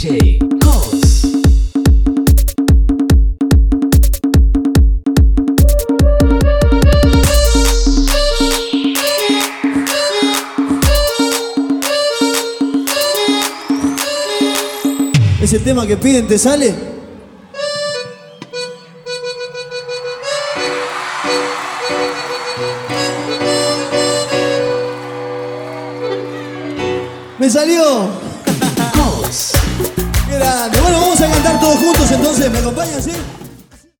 ¿Ese tema que piden te sale? ¡Me salió! Bueno, vamos a cantar todos juntos entonces. ¿Me acompañan, sí?